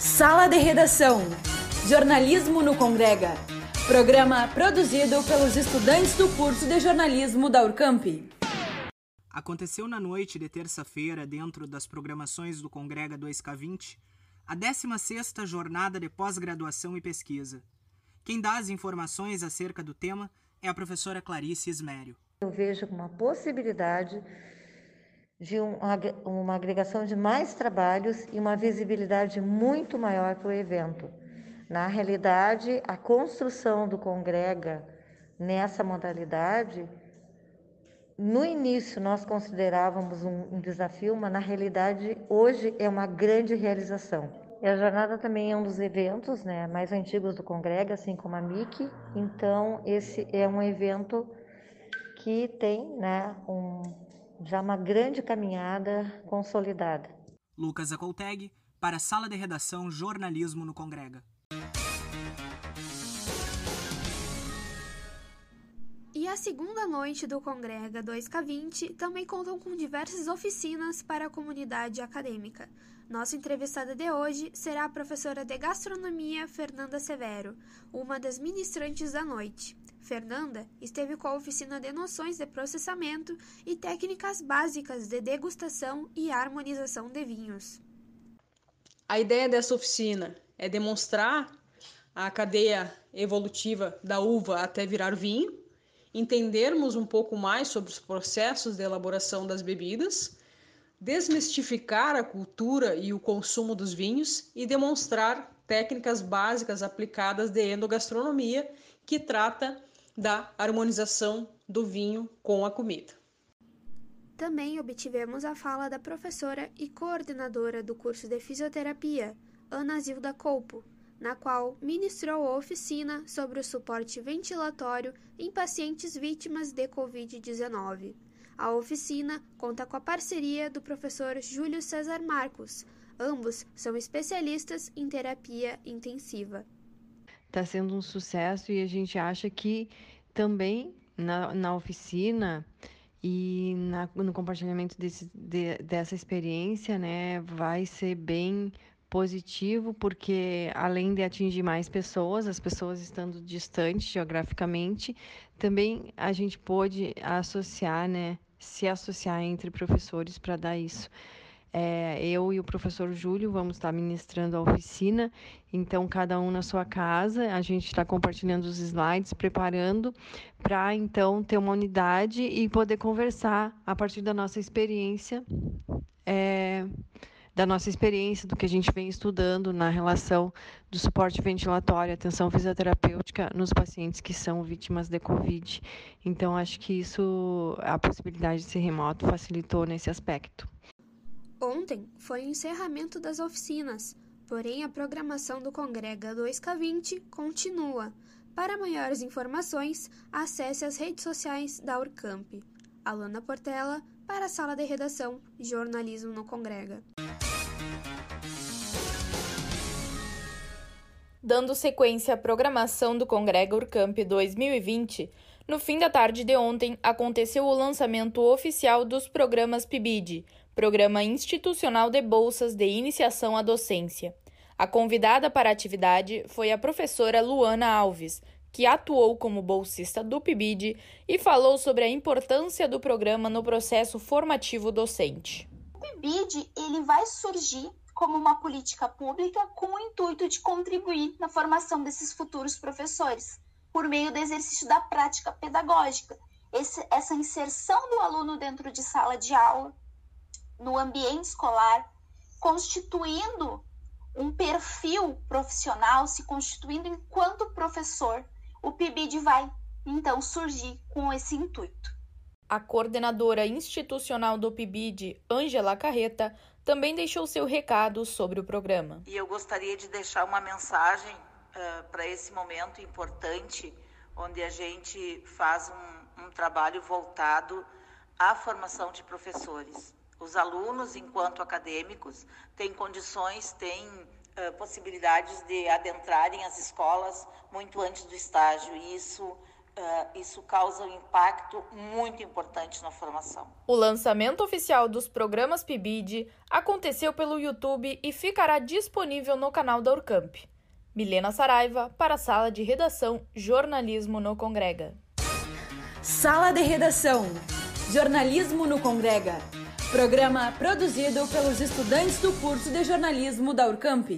Sala de Redação. Jornalismo no Congrega. Programa produzido pelos estudantes do curso de jornalismo da Urcamp. Aconteceu na noite de terça-feira, dentro das programações do Congrega 2K20, a 16ª Jornada de Pós-Graduação e Pesquisa. Quem dá as informações acerca do tema é a professora Clarice Ismério. Eu vejo uma possibilidade de um, uma agregação de mais trabalhos e uma visibilidade muito maior para o evento. Na realidade, a construção do Congrega nessa modalidade, no início nós considerávamos um, um desafio, mas na realidade hoje é uma grande realização. E a jornada também é um dos eventos né, mais antigos do Congrega, assim como a MIC. Então, esse é um evento que tem né, um, já uma grande caminhada consolidada. Lucas Acolteg, para a Sala de Redação Jornalismo no Congrega. E a segunda noite do Congrega 2K20 também contam com diversas oficinas para a comunidade acadêmica. Nossa entrevistada de hoje será a professora de gastronomia Fernanda Severo, uma das ministrantes da noite. Fernanda esteve com a oficina de noções de processamento e técnicas básicas de degustação e harmonização de vinhos. A ideia dessa oficina é demonstrar a cadeia evolutiva da uva até virar vinho, entendermos um pouco mais sobre os processos de elaboração das bebidas, desmistificar a cultura e o consumo dos vinhos e demonstrar técnicas básicas aplicadas de endogastronomia que trata da harmonização do vinho com a comida. Também obtivemos a fala da professora e coordenadora do curso de fisioterapia, Ana Zilda Colpo, na qual ministrou a oficina sobre o suporte ventilatório em pacientes vítimas de Covid-19. A oficina conta com a parceria do professor Júlio César Marcos. Ambos são especialistas em terapia intensiva está sendo um sucesso e a gente acha que também na, na oficina e na, no compartilhamento desse, de, dessa experiência, né, vai ser bem positivo, porque além de atingir mais pessoas, as pessoas estando distantes geograficamente, também a gente pôde associar, né, se associar entre professores para dar isso. É, eu e o professor Júlio vamos estar ministrando a oficina, então cada um na sua casa, a gente está compartilhando os slides, preparando para então ter uma unidade e poder conversar a partir da nossa experiência, é, da nossa experiência, do que a gente vem estudando na relação do suporte ventilatório, atenção fisioterapêutica nos pacientes que são vítimas de Covid. Então, acho que isso, a possibilidade de ser remoto facilitou nesse aspecto. Ontem foi o encerramento das oficinas, porém a programação do Congrega 2K20 continua. Para maiores informações, acesse as redes sociais da Urcamp. Alana Portela, para a Sala de Redação Jornalismo no Congrega. Dando sequência à programação do Congrega Urcamp 2020, no fim da tarde de ontem aconteceu o lançamento oficial dos programas PIBID, Programa Institucional de Bolsas de Iniciação à Docência. A convidada para a atividade foi a professora Luana Alves, que atuou como bolsista do PIBID e falou sobre a importância do programa no processo formativo docente. O PIBID ele vai surgir como uma política pública com o intuito de contribuir na formação desses futuros professores, por meio do exercício da prática pedagógica, esse, essa inserção do aluno dentro de sala de aula, no ambiente escolar, constituindo um perfil profissional, se constituindo enquanto professor, o PIBID vai então surgir com esse intuito. A coordenadora institucional do PIBID, Ângela Carreta, também deixou seu recado sobre o programa. E eu gostaria de deixar uma mensagem uh, para esse momento importante, onde a gente faz um, um trabalho voltado à formação de professores. Os alunos, enquanto acadêmicos, têm condições, têm uh, possibilidades de adentrarem as escolas muito antes do estágio, e isso uh, isso causa um impacto muito importante na formação. O lançamento oficial dos programas PIBID aconteceu pelo YouTube e ficará disponível no canal da Urcamp. Milena Saraiva, para a Sala de Redação Jornalismo no Congrega. Sala de Redação Jornalismo no Congrega. Programa produzido pelos estudantes do curso de jornalismo da Urcamp.